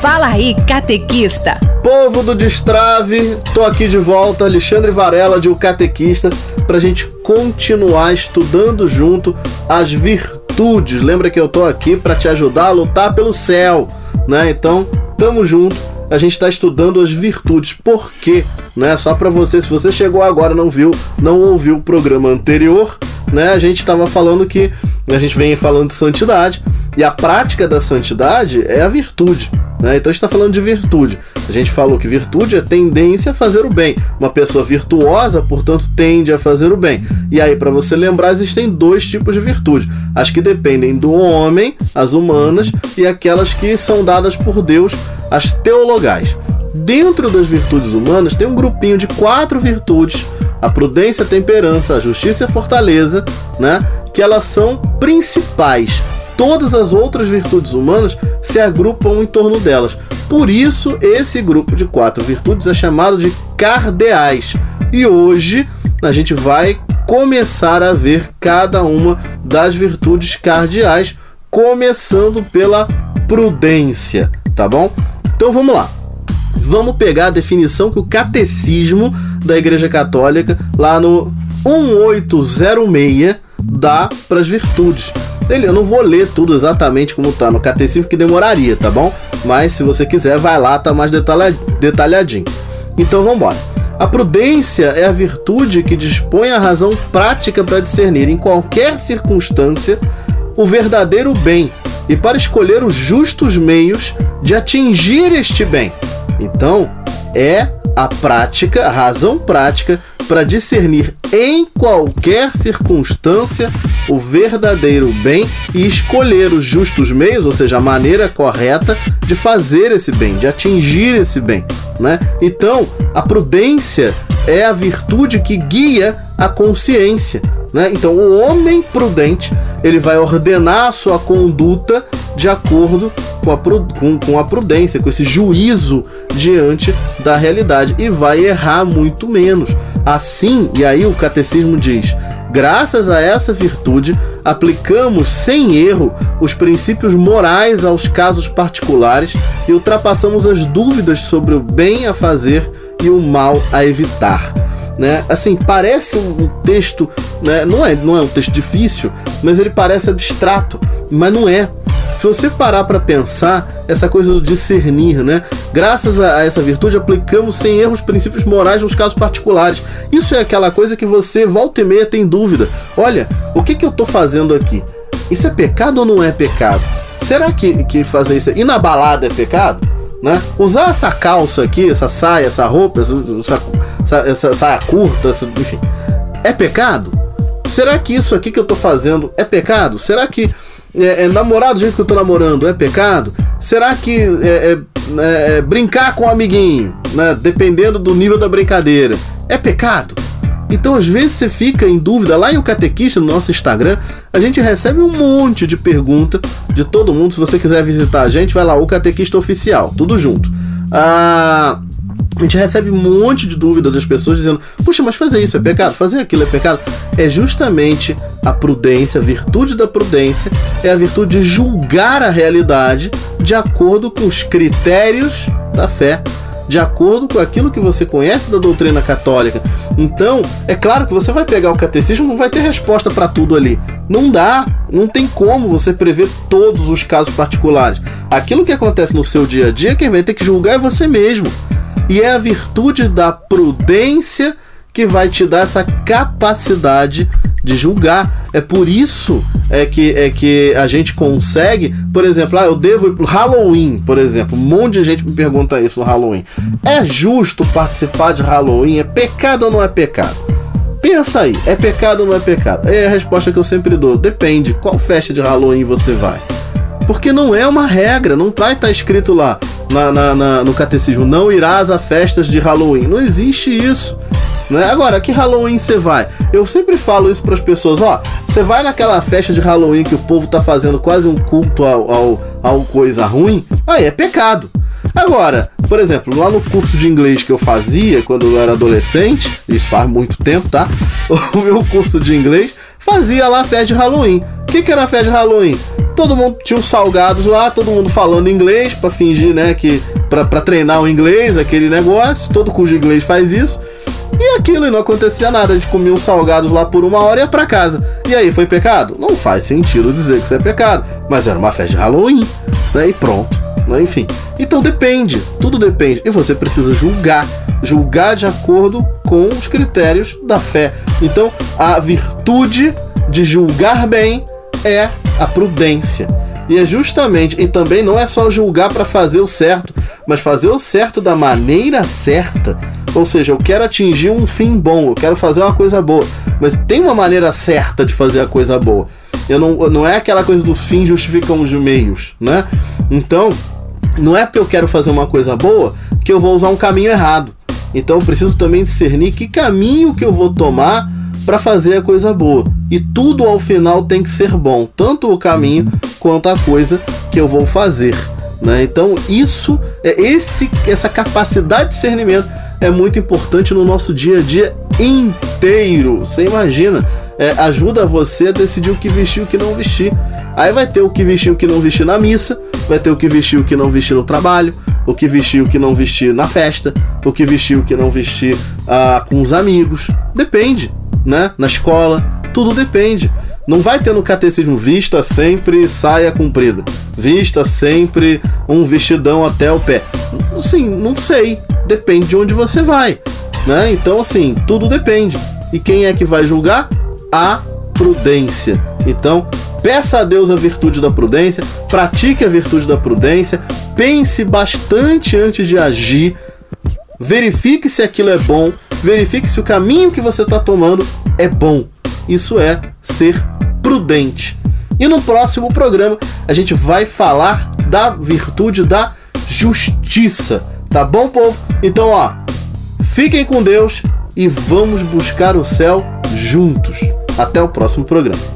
Fala aí, catequista. Povo do Destrave, tô aqui de volta, Alexandre Varela de O Catequista, pra gente continuar estudando junto as virtudes. Lembra que eu tô aqui para te ajudar a lutar pelo céu, né? Então, tamo junto. A gente está estudando as virtudes. Por quê? Né? Só para você, se você chegou agora não viu, não ouviu o programa anterior, né? A gente estava falando que a gente vem falando de santidade e a prática da santidade é a virtude. Né? Então a gente está falando de virtude. A gente falou que virtude é tendência a fazer o bem. Uma pessoa virtuosa, portanto, tende a fazer o bem. E aí, para você lembrar, existem dois tipos de virtude: as que dependem do homem, as humanas, e aquelas que são dadas por Deus, as teologais. Dentro das virtudes humanas tem um grupinho de quatro virtudes: a prudência, a temperança, a justiça e a fortaleza, né? Que elas são principais todas as outras virtudes humanas se agrupam em torno delas. Por isso, esse grupo de quatro virtudes é chamado de cardeais. E hoje a gente vai começar a ver cada uma das virtudes cardeais, começando pela prudência, tá bom? Então vamos lá. Vamos pegar a definição que o catecismo da Igreja Católica, lá no 1806, dá para as virtudes. Ele, eu não vou ler tudo exatamente como tá no catecismo, que demoraria, tá bom? Mas se você quiser, vai lá, tá mais detalhadinho. Então vamos embora. A prudência é a virtude que dispõe a razão prática para discernir em qualquer circunstância o verdadeiro bem e para escolher os justos meios de atingir este bem. Então, é a prática, a razão prática para discernir em qualquer circunstância o verdadeiro bem e escolher os justos meios, ou seja, a maneira correta de fazer esse bem, de atingir esse bem, né? Então, a prudência é a virtude que guia a consciência, né? Então, o homem prudente, ele vai ordenar a sua conduta de acordo com a, com, com a prudência, com esse juízo diante da realidade e vai errar muito menos. Assim, e aí o catecismo diz: graças a essa virtude, aplicamos sem erro os princípios morais aos casos particulares e ultrapassamos as dúvidas sobre o bem a fazer e o mal a evitar. Né? Assim, parece um texto, né? não, é, não é um texto difícil, mas ele parece abstrato, mas não é. Se você parar para pensar, essa coisa do discernir, né? Graças a, essa virtude, aplicamos sem erros princípios morais nos casos particulares. Isso é aquela coisa que você, volta e meia, tem dúvida. Olha, o que, que eu tô fazendo aqui? Isso é pecado ou não é pecado? Será que, que fazer isso. E na balada é pecado? Né? Usar essa calça aqui, essa saia, essa roupa, essa, essa, essa saia curta, essa, enfim, é pecado? Será que isso aqui que eu tô fazendo é pecado? Será que é, é, namorar do jeito que eu tô namorando é pecado? Será que é, é, é brincar com um amiguinho, né, dependendo do nível da brincadeira, é pecado? Então, às vezes, você fica em dúvida. Lá em O Catequista, no nosso Instagram, a gente recebe um monte de pergunta de todo mundo. Se você quiser visitar a gente, vai lá, O Catequista Oficial, tudo junto. Ah, a gente recebe um monte de dúvidas das pessoas dizendo: puxa, mas fazer isso é pecado? Fazer aquilo é pecado? É justamente a prudência, a virtude da prudência, é a virtude de julgar a realidade de acordo com os critérios da fé, de acordo com aquilo que você conhece da doutrina católica. Então, é claro que você vai pegar o catecismo, não vai ter resposta para tudo ali. Não dá, não tem como você prever todos os casos particulares. Aquilo que acontece no seu dia a dia, quem vai ter que julgar é você mesmo. E é a virtude da prudência que vai te dar essa capacidade de julgar. É por isso é que, é que a gente consegue, por exemplo, ah, eu devo ir Halloween, por exemplo. Um monte de gente me pergunta isso no Halloween. É justo participar de Halloween? É pecado ou não é pecado? Pensa aí, é pecado ou não é pecado? É a resposta que eu sempre dou. Depende, qual festa de Halloween você vai? Porque não é uma regra, não vai estar tá escrito lá na, na, na, no catecismo, não irás a festas de Halloween. Não existe isso. Né? Agora, que Halloween você vai? Eu sempre falo isso para as pessoas, ó, você vai naquela festa de Halloween que o povo tá fazendo quase um culto ao, ao, ao coisa ruim, aí é pecado. Agora, por exemplo, lá no curso de inglês que eu fazia quando eu era adolescente, isso faz muito tempo, tá? O meu curso de inglês fazia lá a festa de Halloween. O que, que era a festa de Halloween? Todo mundo tinha uns salgados lá, todo mundo falando inglês para fingir, né, que para treinar o inglês, aquele negócio, todo cujo inglês faz isso. E aquilo e não acontecia nada, a gente comia uns salgados lá por uma hora e ia pra casa. E aí, foi pecado? Não faz sentido dizer que isso é pecado, mas era uma festa de Halloween, né? E pronto, né? Enfim. Então depende, tudo depende. E você precisa julgar, julgar de acordo com os critérios da fé. Então, a virtude de julgar bem é a prudência. E é justamente, e também não é só julgar para fazer o certo, mas fazer o certo da maneira certa. Ou seja, eu quero atingir um fim bom, eu quero fazer uma coisa boa, mas tem uma maneira certa de fazer a coisa boa. Eu não, não é aquela coisa dos fins justificam os meios, né? Então, não é porque eu quero fazer uma coisa boa que eu vou usar um caminho errado. Então, eu preciso também discernir que caminho que eu vou tomar para fazer a coisa boa. E tudo ao final tem que ser bom, tanto o caminho quanto a coisa que eu vou fazer. Né? Então isso é esse essa capacidade de discernimento é muito importante no nosso dia a dia inteiro. Você imagina? É, ajuda você a decidir o que vestir e o que não vestir. Aí vai ter o que vestir e o que não vestir na missa, vai ter o que vestir e o que não vestir no trabalho, o que vestir e o que não vestir na festa, o que vestir e o que não vestir ah, com os amigos. Depende né? Na escola, tudo depende. Não vai ter no catecismo vista sempre saia comprida, vista sempre um vestidão até o pé. Sim, não sei, depende de onde você vai, né? Então assim, tudo depende. E quem é que vai julgar? A prudência. Então, peça a Deus a virtude da prudência, pratique a virtude da prudência, pense bastante antes de agir, verifique se aquilo é bom, verifique se o caminho que você está tomando é bom. Isso é ser prudente. E no próximo programa a gente vai falar da virtude da justiça. Tá bom, povo? Então, ó, fiquem com Deus e vamos buscar o céu juntos. Até o próximo programa.